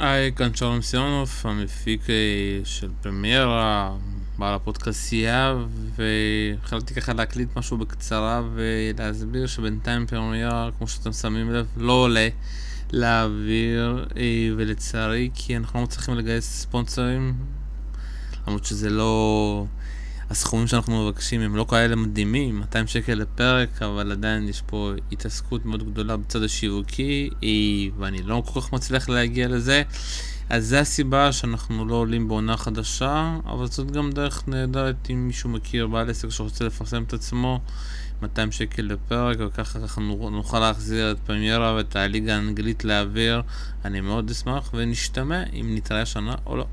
היי, כאן שלום סיונוף, המפיק אה, של פרמיירה, בעל הפודקאסייה, והחלטתי ככה להקליט משהו בקצרה ולהסביר שבינתיים פרמיירה, כמו שאתם שמים לב, לא עולה לאוויר, אה, ולצערי, כי אנחנו לא מצליחים לגייס ספונסרים, למרות שזה לא... הסכומים שאנחנו מבקשים הם לא כאלה מדהימים, 200 שקל לפרק, אבל עדיין יש פה התעסקות מאוד גדולה בצד השיווקי, ואני לא כל כך מצליח להגיע לזה. אז זה הסיבה שאנחנו לא עולים בעונה חדשה, אבל זאת גם דרך נהדרת אם מישהו מכיר בעל עסק שרוצה לפרסם את עצמו, 200 שקל לפרק, וככה ככה נוכל להחזיר את פרמיירה ואת הליגה האנגלית לאוויר. אני מאוד אשמח, ונשתמע אם נתראה שנה או לא.